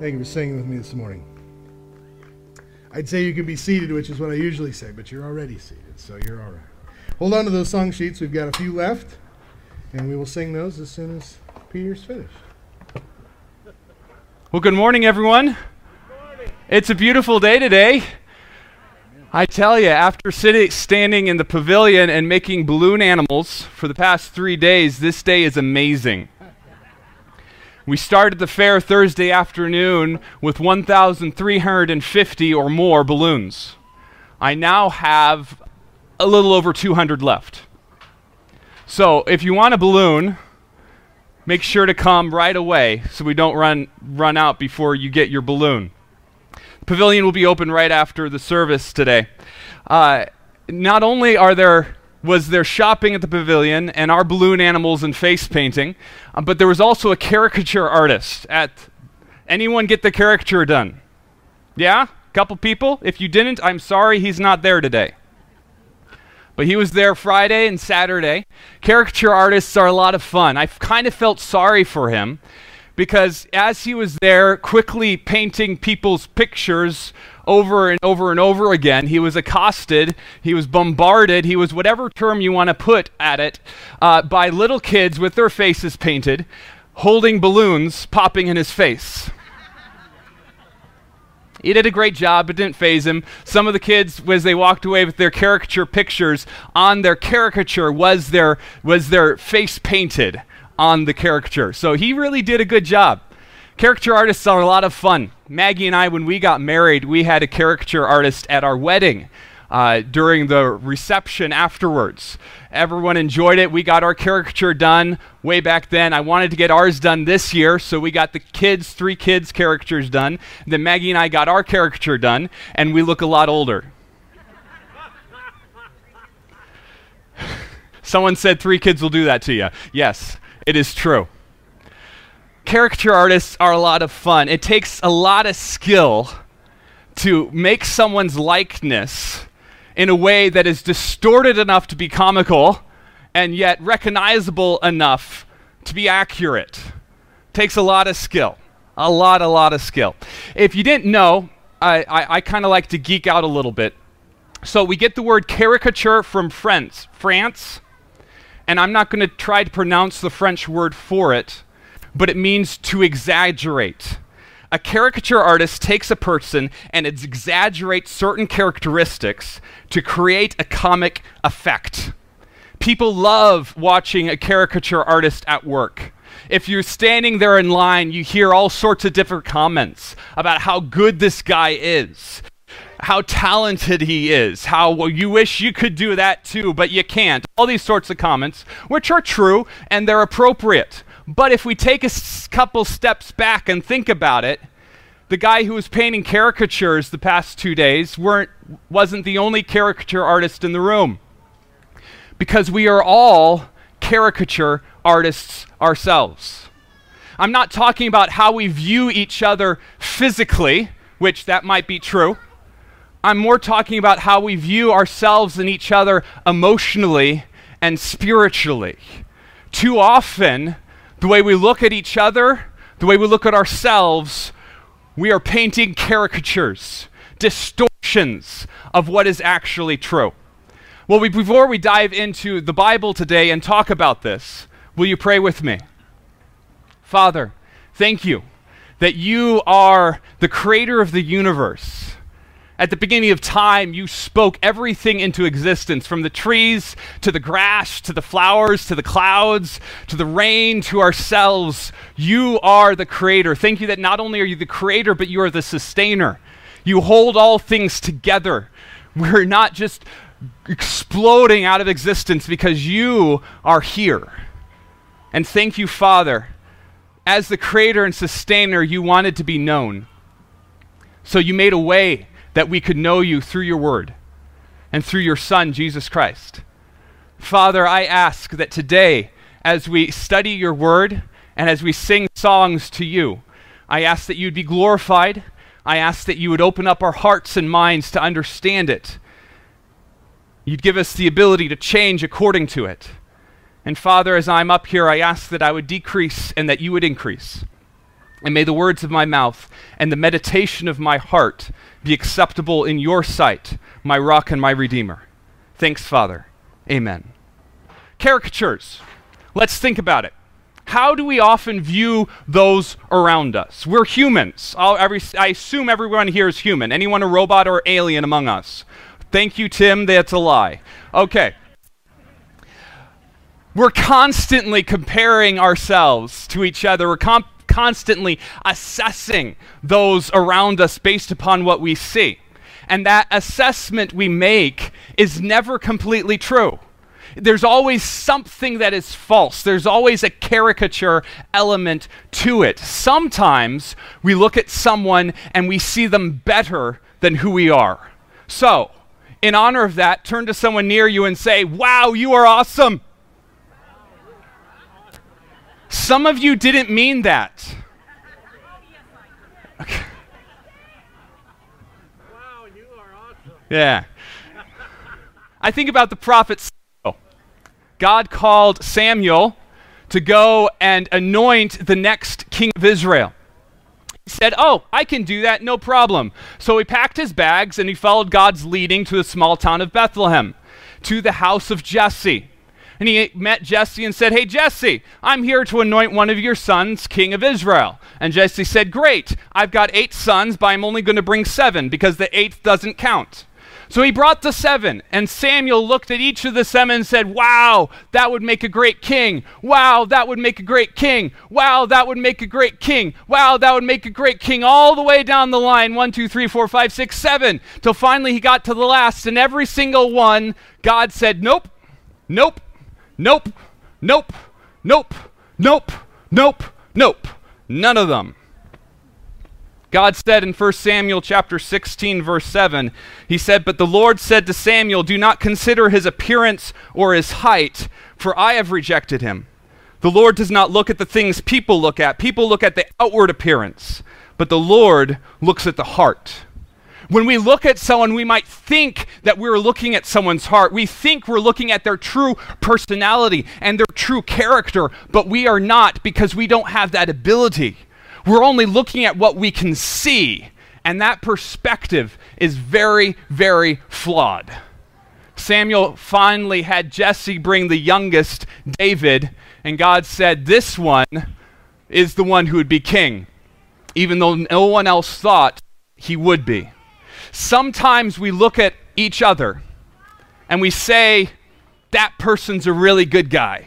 Thank you for singing with me this morning. I'd say you can be seated, which is what I usually say, but you're already seated, so you're all right. Hold on to those song sheets. We've got a few left, and we will sing those as soon as Peter's finished. Well, good morning, everyone. It's a beautiful day today. I tell you, after sitting, standing in the pavilion and making balloon animals for the past three days, this day is amazing. We started the fair Thursday afternoon with 1,350 or more balloons. I now have a little over 200 left. So if you want a balloon, make sure to come right away so we don't run, run out before you get your balloon. The pavilion will be open right after the service today. Uh, not only are there was there shopping at the pavilion and our balloon animals and face painting, uh, but there was also a caricature artist at. Anyone get the caricature done? Yeah? Couple people? If you didn't, I'm sorry he's not there today. But he was there Friday and Saturday. Caricature artists are a lot of fun. I kind of felt sorry for him because as he was there quickly painting people's pictures over and over and over again. He was accosted, he was bombarded, he was whatever term you want to put at it, uh, by little kids with their faces painted, holding balloons popping in his face. He did a great job. It didn't faze him. Some of the kids, as they walked away with their caricature pictures, on their caricature was their, was their face painted on the caricature. So he really did a good job. Caricature artists are a lot of fun. Maggie and I, when we got married, we had a caricature artist at our wedding. Uh, during the reception afterwards. Everyone enjoyed it. We got our caricature done way back then. I wanted to get ours done this year, so we got the kids, three kids' caricatures done. Then Maggie and I got our caricature done, and we look a lot older. Someone said three kids will do that to you. Yes, it is true caricature artists are a lot of fun. It takes a lot of skill to make someone's likeness in a way that is distorted enough to be comical and yet recognizable enough to be accurate. Takes a lot of skill. A lot, a lot of skill. If you didn't know, I, I, I kind of like to geek out a little bit. So we get the word caricature from France, France, and I'm not going to try to pronounce the French word for it but it means to exaggerate. A caricature artist takes a person and exaggerates certain characteristics to create a comic effect. People love watching a caricature artist at work. If you're standing there in line, you hear all sorts of different comments about how good this guy is, how talented he is, how well, you wish you could do that too, but you can't. All these sorts of comments, which are true and they're appropriate. But if we take a s- couple steps back and think about it, the guy who was painting caricatures the past two days weren't, wasn't the only caricature artist in the room. Because we are all caricature artists ourselves. I'm not talking about how we view each other physically, which that might be true. I'm more talking about how we view ourselves and each other emotionally and spiritually. Too often, the way we look at each other, the way we look at ourselves, we are painting caricatures, distortions of what is actually true. Well, we, before we dive into the Bible today and talk about this, will you pray with me? Father, thank you that you are the creator of the universe at the beginning of time, you spoke everything into existence from the trees to the grass to the flowers to the clouds to the rain to ourselves. You are the creator. Thank you that not only are you the creator, but you are the sustainer. You hold all things together. We're not just exploding out of existence because you are here. And thank you, Father. As the creator and sustainer, you wanted to be known. So you made a way that we could know you through your word and through your Son, Jesus Christ. Father, I ask that today, as we study your word and as we sing songs to you, I ask that you'd be glorified. I ask that you would open up our hearts and minds to understand it. You'd give us the ability to change according to it. And Father, as I'm up here, I ask that I would decrease and that you would increase. And may the words of my mouth and the meditation of my heart be acceptable in your sight, my rock and my redeemer. Thanks, Father. Amen. Caricatures. Let's think about it. How do we often view those around us? We're humans. Every, I assume everyone here is human. Anyone a robot or alien among us? Thank you, Tim. That's a lie. Okay. We're constantly comparing ourselves to each other. We're comp- constantly assessing those around us based upon what we see. And that assessment we make is never completely true. There's always something that is false. There's always a caricature element to it. Sometimes we look at someone and we see them better than who we are. So, in honor of that, turn to someone near you and say, Wow, you are awesome. Some of you didn't mean that. Okay. Wow, you are awesome. Yeah. I think about the prophet Samuel. God called Samuel to go and anoint the next king of Israel. He said, Oh, I can do that, no problem. So he packed his bags and he followed God's leading to the small town of Bethlehem, to the house of Jesse. And he met Jesse and said, Hey, Jesse, I'm here to anoint one of your sons king of Israel. And Jesse said, Great, I've got eight sons, but I'm only going to bring seven because the eighth doesn't count. So he brought the seven, and Samuel looked at each of the seven and said, Wow, that would make a great king. Wow, that would make a great king. Wow, that would make a great king. Wow, that would make a great king. All the way down the line one, two, three, four, five, six, seven, till finally he got to the last, and every single one, God said, Nope, nope, Nope, nope, nope, nope, nope, nope. None of them. God said in 1 Samuel chapter 16 verse 7, he said, "But the Lord said to Samuel, do not consider his appearance or his height, for I have rejected him. The Lord does not look at the things people look at. People look at the outward appearance, but the Lord looks at the heart." When we look at someone, we might think that we're looking at someone's heart. We think we're looking at their true personality and their true character, but we are not because we don't have that ability. We're only looking at what we can see, and that perspective is very, very flawed. Samuel finally had Jesse bring the youngest, David, and God said, This one is the one who would be king, even though no one else thought he would be. Sometimes we look at each other and we say, that person's a really good guy.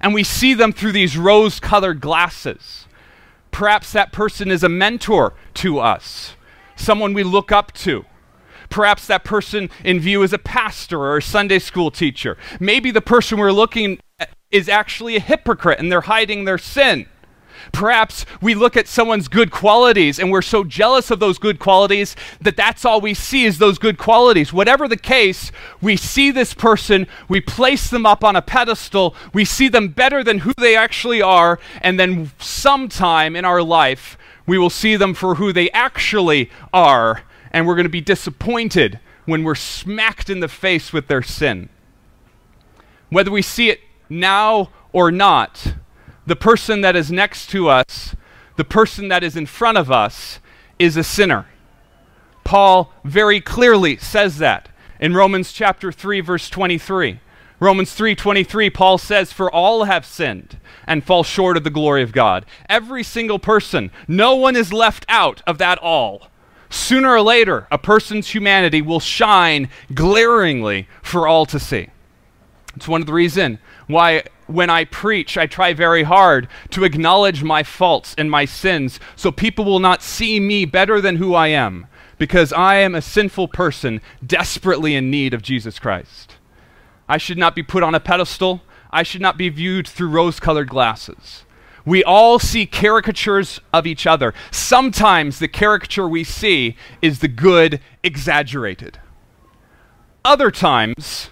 And we see them through these rose colored glasses. Perhaps that person is a mentor to us, someone we look up to. Perhaps that person in view is a pastor or a Sunday school teacher. Maybe the person we're looking at is actually a hypocrite and they're hiding their sin. Perhaps we look at someone's good qualities and we're so jealous of those good qualities that that's all we see is those good qualities. Whatever the case, we see this person, we place them up on a pedestal, we see them better than who they actually are, and then sometime in our life, we will see them for who they actually are, and we're going to be disappointed when we're smacked in the face with their sin. Whether we see it now or not, the person that is next to us, the person that is in front of us, is a sinner. Paul very clearly says that in Romans chapter 3 verse 23. Romans 3:23 Paul says for all have sinned and fall short of the glory of God. Every single person, no one is left out of that all. Sooner or later, a person's humanity will shine glaringly for all to see. It's one of the reasons why when I preach, I try very hard to acknowledge my faults and my sins so people will not see me better than who I am because I am a sinful person desperately in need of Jesus Christ. I should not be put on a pedestal. I should not be viewed through rose colored glasses. We all see caricatures of each other. Sometimes the caricature we see is the good exaggerated. Other times,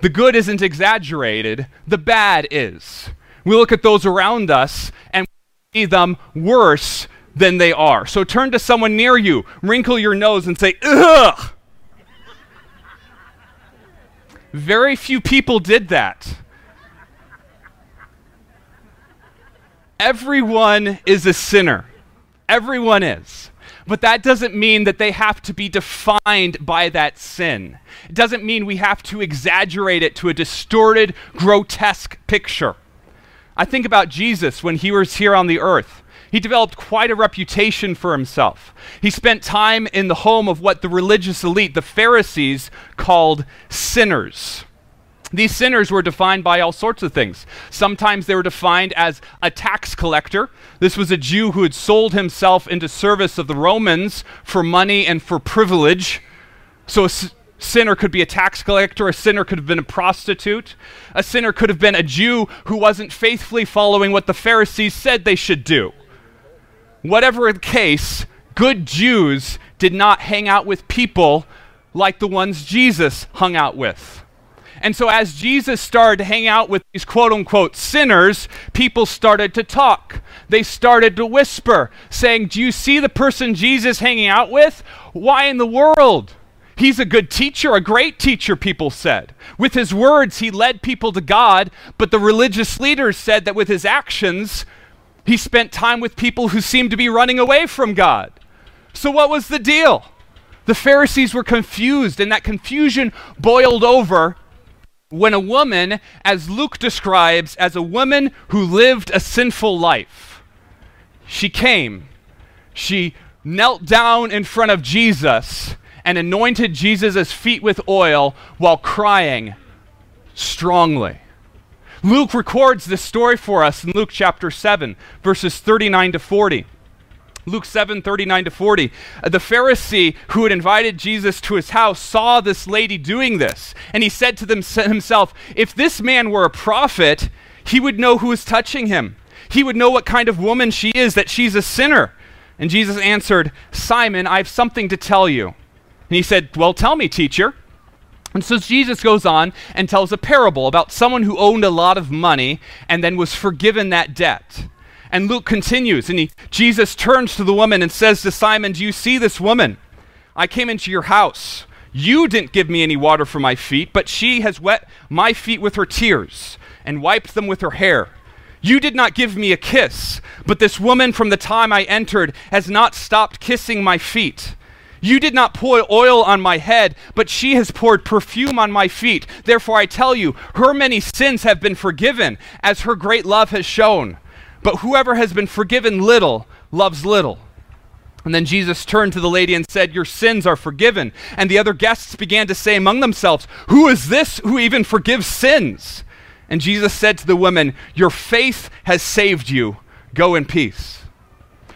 the good isn't exaggerated, the bad is. We look at those around us and we see them worse than they are. So turn to someone near you, wrinkle your nose, and say, Ugh! Very few people did that. Everyone is a sinner. Everyone is. But that doesn't mean that they have to be defined by that sin. It doesn't mean we have to exaggerate it to a distorted, grotesque picture. I think about Jesus when he was here on the earth. He developed quite a reputation for himself. He spent time in the home of what the religious elite, the Pharisees, called sinners. These sinners were defined by all sorts of things. Sometimes they were defined as a tax collector. This was a Jew who had sold himself into service of the Romans for money and for privilege. So a s- sinner could be a tax collector, a sinner could have been a prostitute, a sinner could have been a Jew who wasn't faithfully following what the Pharisees said they should do. Whatever the case, good Jews did not hang out with people like the ones Jesus hung out with. And so, as Jesus started to hang out with these quote unquote sinners, people started to talk. They started to whisper, saying, Do you see the person Jesus hanging out with? Why in the world? He's a good teacher, a great teacher, people said. With his words, he led people to God, but the religious leaders said that with his actions, he spent time with people who seemed to be running away from God. So, what was the deal? The Pharisees were confused, and that confusion boiled over when a woman, as Luke describes, as a woman who lived a sinful life, she came, she knelt down in front of Jesus and anointed Jesus' feet with oil while crying strongly. Luke records this story for us in Luke chapter 7, verses 39 to 40. Luke 7, 39 to 40. Uh, the Pharisee who had invited Jesus to his house saw this lady doing this, and he said to them, himself, If this man were a prophet, he would know who is touching him. He would know what kind of woman she is, that she's a sinner. And Jesus answered, Simon, I have something to tell you. And he said, Well, tell me, teacher. And so Jesus goes on and tells a parable about someone who owned a lot of money and then was forgiven that debt. And Luke continues, and he, Jesus turns to the woman and says to Simon, Do you see this woman? I came into your house. You didn't give me any water for my feet, but she has wet my feet with her tears and wiped them with her hair. You did not give me a kiss, but this woman from the time I entered has not stopped kissing my feet. You did not pour oil on my head, but she has poured perfume on my feet. Therefore, I tell you, her many sins have been forgiven, as her great love has shown. But whoever has been forgiven little loves little. And then Jesus turned to the lady and said, Your sins are forgiven. And the other guests began to say among themselves, Who is this who even forgives sins? And Jesus said to the woman, Your faith has saved you. Go in peace.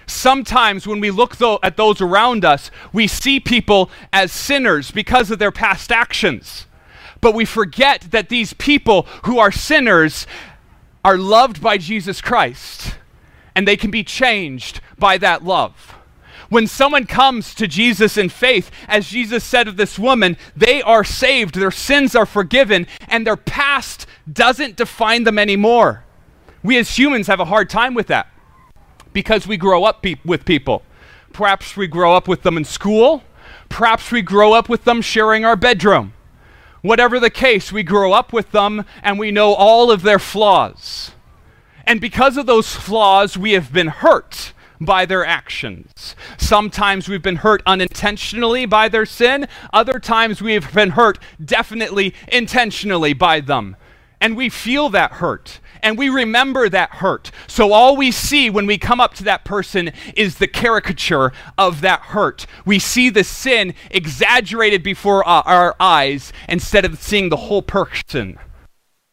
Sometimes when we look th- at those around us, we see people as sinners because of their past actions. But we forget that these people who are sinners are loved by Jesus Christ and they can be changed by that love. When someone comes to Jesus in faith, as Jesus said of this woman, they are saved, their sins are forgiven, and their past doesn't define them anymore. We as humans have a hard time with that because we grow up pe- with people. Perhaps we grow up with them in school, perhaps we grow up with them sharing our bedroom. Whatever the case, we grow up with them and we know all of their flaws. And because of those flaws, we have been hurt by their actions. Sometimes we've been hurt unintentionally by their sin, other times we have been hurt definitely intentionally by them. And we feel that hurt and we remember that hurt. So all we see when we come up to that person is the caricature of that hurt. We see the sin exaggerated before our eyes instead of seeing the whole person.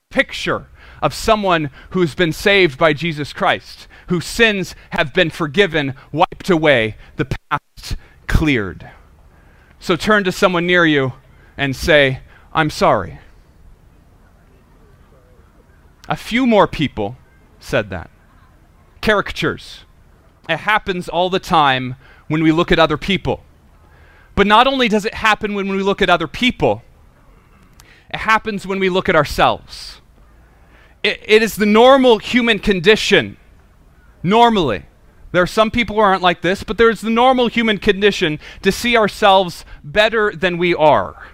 Picture of someone who's been saved by Jesus Christ, whose sins have been forgiven, wiped away, the past cleared. So turn to someone near you and say, I'm sorry. A few more people said that. Caricatures. It happens all the time when we look at other people. But not only does it happen when we look at other people, it happens when we look at ourselves. it, it is the normal human condition, normally. There are some people who aren't like this, but there's the normal human condition to see ourselves better than we are.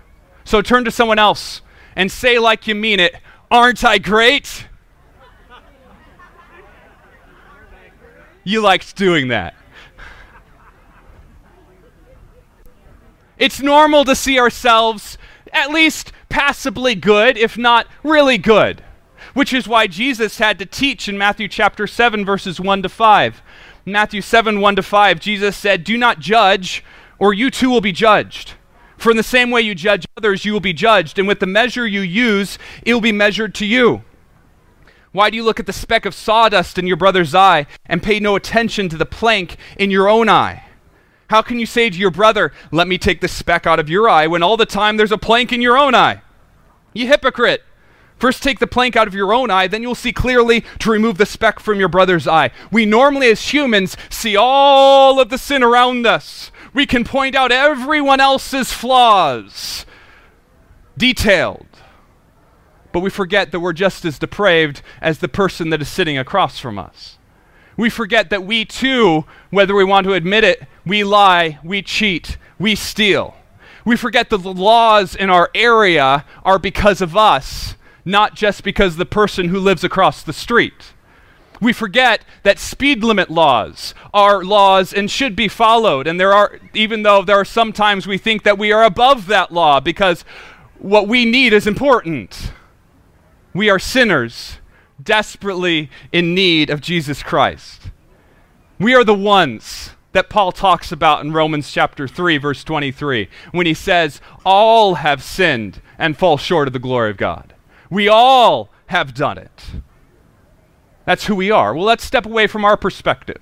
So turn to someone else and say, like you mean it, Aren't I great? you liked doing that. It's normal to see ourselves at least passably good, if not really good. Which is why Jesus had to teach in Matthew chapter 7, verses 1 to 5. Matthew 7, 1 to 5, Jesus said, Do not judge, or you too will be judged. For in the same way you judge others, you will be judged, and with the measure you use, it will be measured to you. Why do you look at the speck of sawdust in your brother's eye and pay no attention to the plank in your own eye? How can you say to your brother, Let me take the speck out of your eye, when all the time there's a plank in your own eye? You hypocrite! First, take the plank out of your own eye, then you'll see clearly to remove the speck from your brother's eye. We normally, as humans, see all of the sin around us. We can point out everyone else's flaws, detailed. But we forget that we're just as depraved as the person that is sitting across from us. We forget that we too, whether we want to admit it, we lie, we cheat, we steal. We forget that the laws in our area are because of us not just because the person who lives across the street. We forget that speed limit laws are laws and should be followed. And there are, even though there are sometimes we think that we are above that law because what we need is important. We are sinners, desperately in need of Jesus Christ. We are the ones that Paul talks about in Romans chapter 3, verse 23, when he says, All have sinned and fall short of the glory of God. We all have done it. That's who we are. Well, let's step away from our perspective,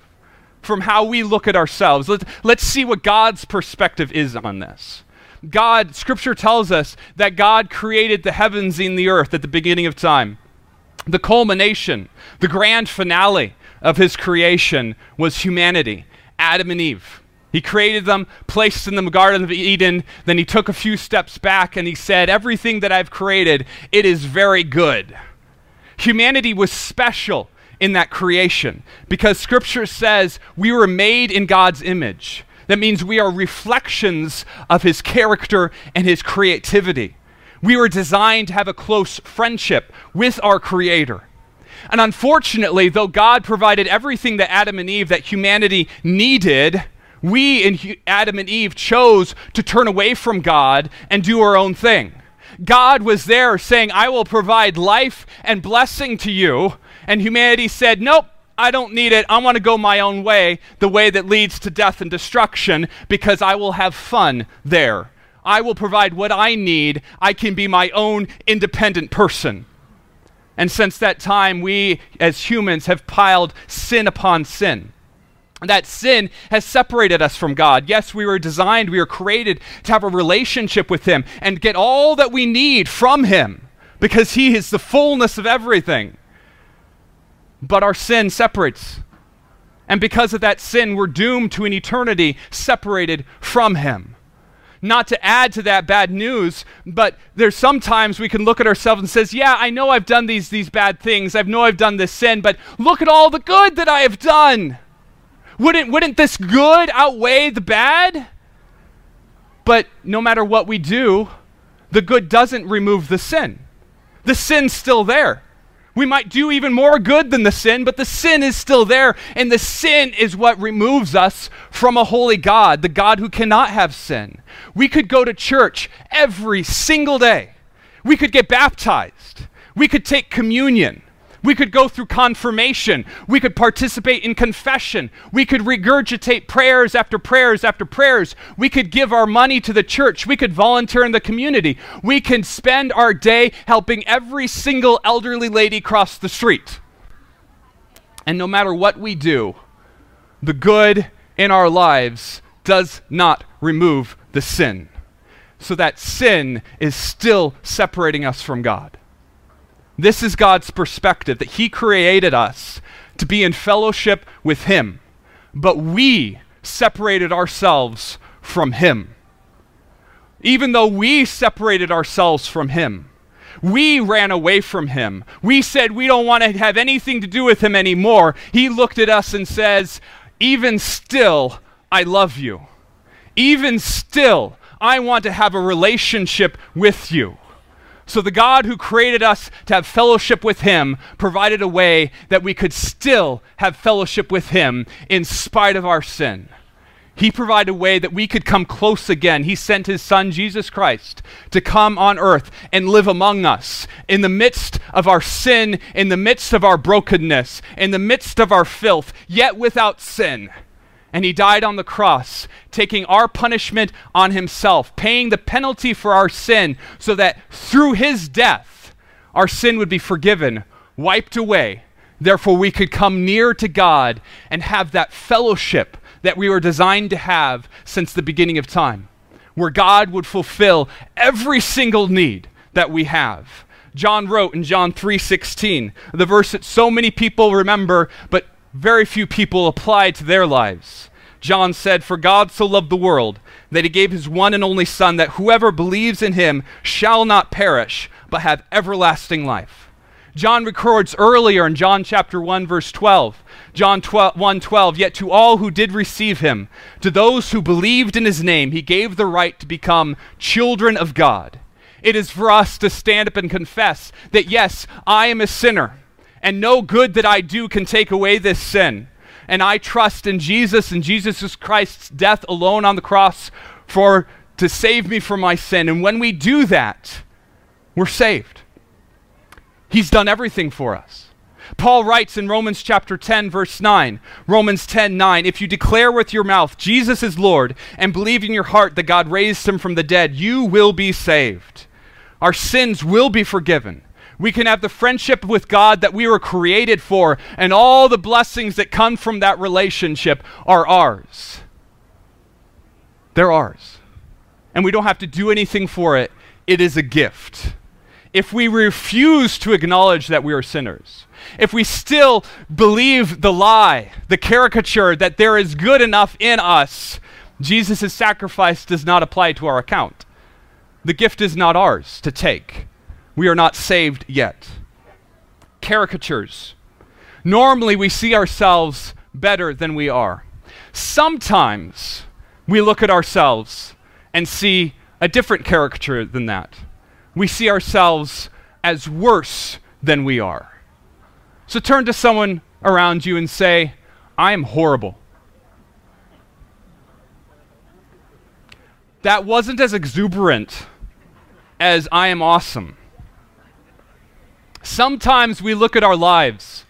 from how we look at ourselves. Let's, let's see what God's perspective is on this. God, Scripture tells us that God created the heavens and the earth at the beginning of time. The culmination, the grand finale of his creation was humanity, Adam and Eve. He created them, placed them in the Garden of Eden, then he took a few steps back and he said, Everything that I've created, it is very good. Humanity was special in that creation because Scripture says we were made in God's image. That means we are reflections of His character and His creativity. We were designed to have a close friendship with our Creator. And unfortunately, though God provided everything that Adam and Eve, that humanity needed, we in Adam and Eve chose to turn away from God and do our own thing. God was there saying, I will provide life and blessing to you. And humanity said, Nope, I don't need it. I want to go my own way, the way that leads to death and destruction, because I will have fun there. I will provide what I need. I can be my own independent person. And since that time, we as humans have piled sin upon sin that sin has separated us from God. Yes, we were designed, we were created to have a relationship with Him and get all that we need from Him because He is the fullness of everything. But our sin separates. And because of that sin, we're doomed to an eternity separated from Him. Not to add to that bad news, but there's sometimes we can look at ourselves and says, "Yeah, I know I've done these these bad things. I know I've done this sin, but look at all the good that I have done." Wouldn't, wouldn't this good outweigh the bad? But no matter what we do, the good doesn't remove the sin. The sin's still there. We might do even more good than the sin, but the sin is still there. And the sin is what removes us from a holy God, the God who cannot have sin. We could go to church every single day. We could get baptized. We could take communion. We could go through confirmation. We could participate in confession. We could regurgitate prayers after prayers after prayers. We could give our money to the church. We could volunteer in the community. We can spend our day helping every single elderly lady cross the street. And no matter what we do, the good in our lives does not remove the sin. So that sin is still separating us from God. This is God's perspective that He created us to be in fellowship with Him, but we separated ourselves from Him. Even though we separated ourselves from Him, we ran away from Him. We said we don't want to have anything to do with Him anymore. He looked at us and says, Even still, I love you. Even still, I want to have a relationship with you. So the God who created us to have fellowship with Him provided a way that we could still have fellowship with Him in spite of our sin. He provided a way that we could come close again. He sent His Son, Jesus Christ, to come on earth and live among us in the midst of our sin, in the midst of our brokenness, in the midst of our filth, yet without sin. And he died on the cross, taking our punishment on himself, paying the penalty for our sin, so that through his death, our sin would be forgiven, wiped away. Therefore, we could come near to God and have that fellowship that we were designed to have since the beginning of time, where God would fulfill every single need that we have. John wrote in John 3:16, the verse that so many people remember, but very few people apply to their lives. John said, For God so loved the world that he gave his one and only Son, that whoever believes in him shall not perish, but have everlasting life. John records earlier in John chapter 1 verse 12, John 12, 1 12, yet to all who did receive him, to those who believed in his name, he gave the right to become children of God. It is for us to stand up and confess that yes, I am a sinner and no good that I do can take away this sin. And I trust in Jesus and Jesus Christ's death alone on the cross for to save me from my sin. And when we do that, we're saved. He's done everything for us. Paul writes in Romans chapter 10 verse 9, Romans 10 9, if you declare with your mouth Jesus is Lord and believe in your heart that God raised him from the dead, you will be saved. Our sins will be forgiven we can have the friendship with God that we were created for, and all the blessings that come from that relationship are ours. They're ours. And we don't have to do anything for it, it is a gift. If we refuse to acknowledge that we are sinners, if we still believe the lie, the caricature that there is good enough in us, Jesus' sacrifice does not apply to our account. The gift is not ours to take we are not saved yet. Caricatures. Normally, we see ourselves better than we are. Sometimes we look at ourselves and see a different caricature than that. We see ourselves as worse than we are. So turn to someone around you and say, I am horrible. That wasn't as exuberant as I am awesome. Sometimes we look at our lives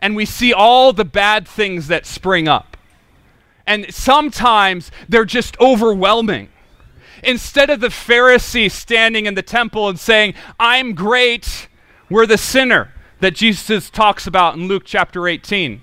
and we see all the bad things that spring up. And sometimes they're just overwhelming. Instead of the Pharisee standing in the temple and saying, I'm great, we're the sinner that Jesus talks about in Luke chapter 18.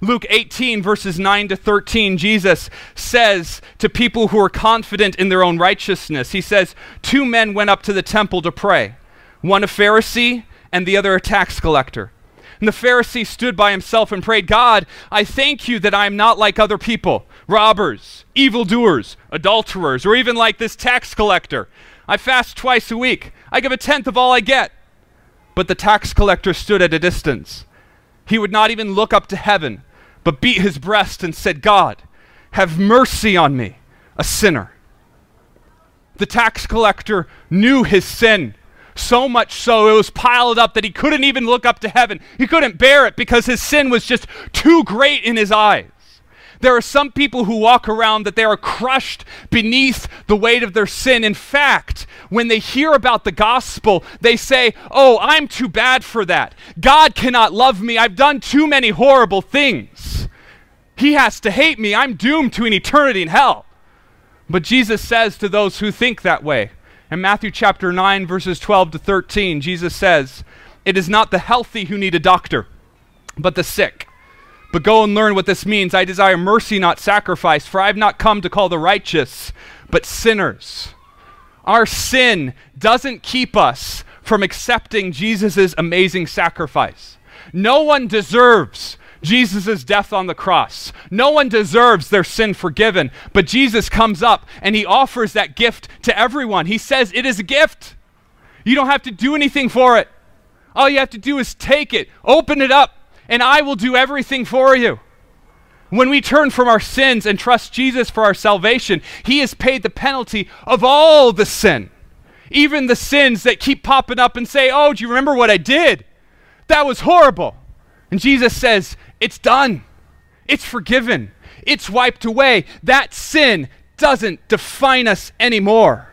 Luke 18, verses 9 to 13, Jesus says to people who are confident in their own righteousness, He says, Two men went up to the temple to pray, one a Pharisee and the other a tax collector. And the Pharisee stood by himself and prayed, God, I thank you that I am not like other people, robbers, evildoers, adulterers, or even like this tax collector. I fast twice a week. I give a tenth of all I get. But the tax collector stood at a distance. He would not even look up to heaven, but beat his breast and said, God, have mercy on me, a sinner. The tax collector knew his sin so much so, it was piled up that he couldn't even look up to heaven. He couldn't bear it because his sin was just too great in his eyes. There are some people who walk around that they are crushed beneath the weight of their sin. In fact, when they hear about the gospel, they say, Oh, I'm too bad for that. God cannot love me. I've done too many horrible things. He has to hate me. I'm doomed to an eternity in hell. But Jesus says to those who think that way, in Matthew chapter 9, verses 12 to 13, Jesus says, It is not the healthy who need a doctor, but the sick. But go and learn what this means. I desire mercy, not sacrifice, for I have not come to call the righteous, but sinners. Our sin doesn't keep us from accepting Jesus' amazing sacrifice. No one deserves Jesus' death on the cross. No one deserves their sin forgiven, but Jesus comes up and he offers that gift to everyone. He says, It is a gift. You don't have to do anything for it. All you have to do is take it, open it up, and I will do everything for you. When we turn from our sins and trust Jesus for our salvation, He has paid the penalty of all the sin. Even the sins that keep popping up and say, Oh, do you remember what I did? That was horrible. And Jesus says, It's done. It's forgiven. It's wiped away. That sin doesn't define us anymore.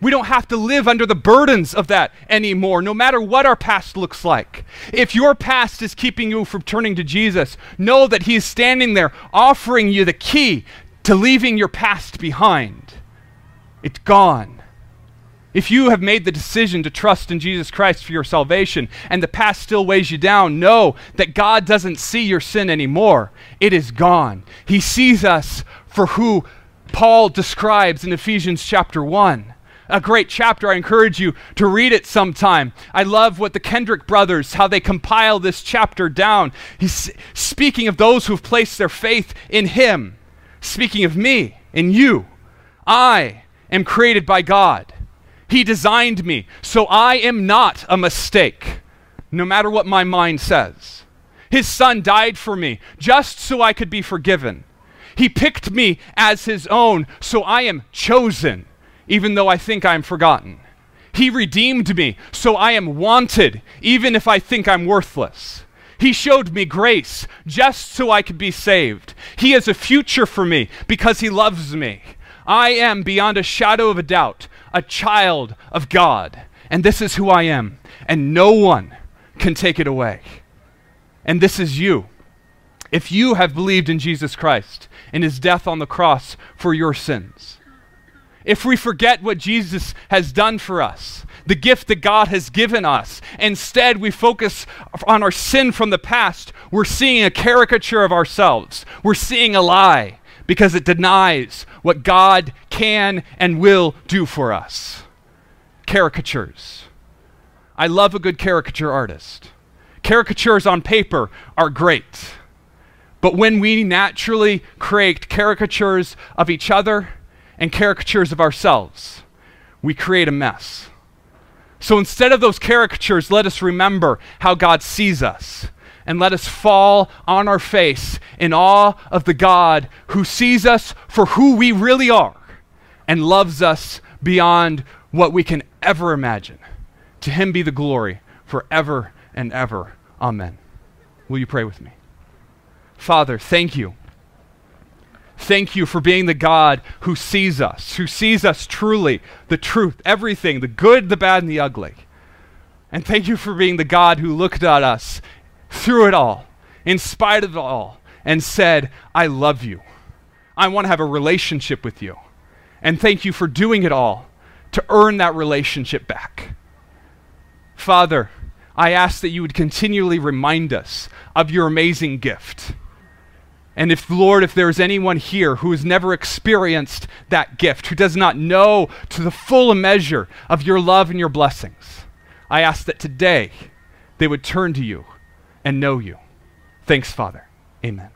We don't have to live under the burdens of that anymore, no matter what our past looks like. If your past is keeping you from turning to Jesus, know that He is standing there offering you the key to leaving your past behind. It's gone. If you have made the decision to trust in Jesus Christ for your salvation and the past still weighs you down, know that God doesn't see your sin anymore. It is gone. He sees us for who Paul describes in Ephesians chapter 1. A great chapter. I encourage you to read it sometime. I love what the Kendrick brothers, how they compile this chapter down. He's speaking of those who have placed their faith in him, speaking of me and you. I am created by God. He designed me, so I am not a mistake, no matter what my mind says. His son died for me just so I could be forgiven. He picked me as his own, so I am chosen, even though I think I'm forgotten. He redeemed me, so I am wanted, even if I think I'm worthless. He showed me grace just so I could be saved. He has a future for me because he loves me. I am, beyond a shadow of a doubt, a child of God. And this is who I am. And no one can take it away. And this is you. If you have believed in Jesus Christ and his death on the cross for your sins, if we forget what Jesus has done for us, the gift that God has given us, instead we focus on our sin from the past, we're seeing a caricature of ourselves. We're seeing a lie because it denies what God can and will do for us. Caricatures. I love a good caricature artist. Caricatures on paper are great. But when we naturally create caricatures of each other and caricatures of ourselves, we create a mess. So instead of those caricatures, let us remember how God sees us and let us fall on our face in awe of the God who sees us for who we really are and loves us beyond what we can ever imagine. To him be the glory forever and ever. Amen. Will you pray with me? Father, thank you. Thank you for being the God who sees us, who sees us truly, the truth, everything, the good, the bad, and the ugly. And thank you for being the God who looked at us through it all, in spite of it all, and said, I love you. I want to have a relationship with you. And thank you for doing it all to earn that relationship back. Father, I ask that you would continually remind us of your amazing gift. And if, Lord, if there is anyone here who has never experienced that gift, who does not know to the full measure of your love and your blessings, I ask that today they would turn to you and know you. Thanks, Father. Amen.